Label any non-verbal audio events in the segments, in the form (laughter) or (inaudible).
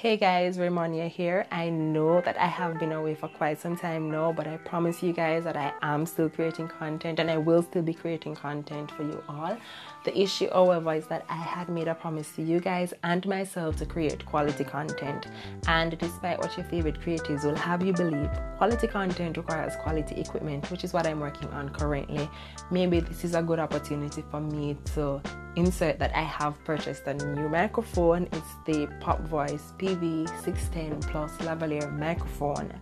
Hey guys, Raimonia here. I know that I have been away for quite some time now, but I promise you guys that I am still creating content and I will still be creating content for you all. The issue, however, is that I had made a promise to you guys and myself to create quality content. And despite what your favorite creatives will have you believe, quality content requires quality equipment, which is what I'm working on currently. Maybe this is a good opportunity for me to insert that I have purchased a new microphone. It's the Pop Voice PV610 Plus lavalier microphone.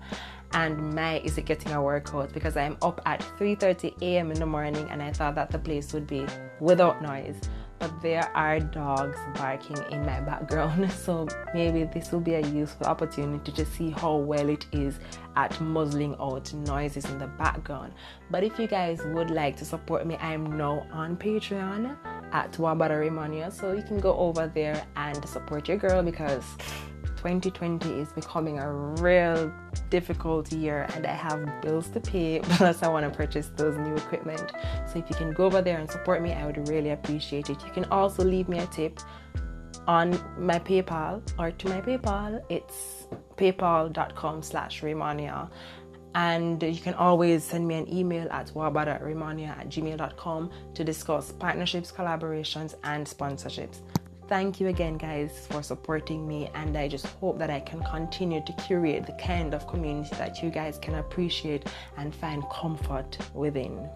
And my is it getting a workout because I'm up at 3:30 a.m. in the morning and I thought that the place would be without noise. But there are dogs barking in my background, (laughs) so maybe this will be a useful opportunity to see how well it is at muzzling out noises in the background. But if you guys would like to support me, I'm now on Patreon at Wabada Raimonia. So you can go over there and support your girl because 2020 is becoming a real difficult year and I have bills to pay (laughs) plus I want to purchase those new equipment. So if you can go over there and support me, I would really appreciate it. You can also leave me a tip on my PayPal or to my PayPal. It's paypal.com slash Raimonia and you can always send me an email at wabada@raimonia at gmail.com to discuss partnerships, collaborations, and sponsorships. Thank you again, guys, for supporting me, and I just hope that I can continue to curate the kind of community that you guys can appreciate and find comfort within.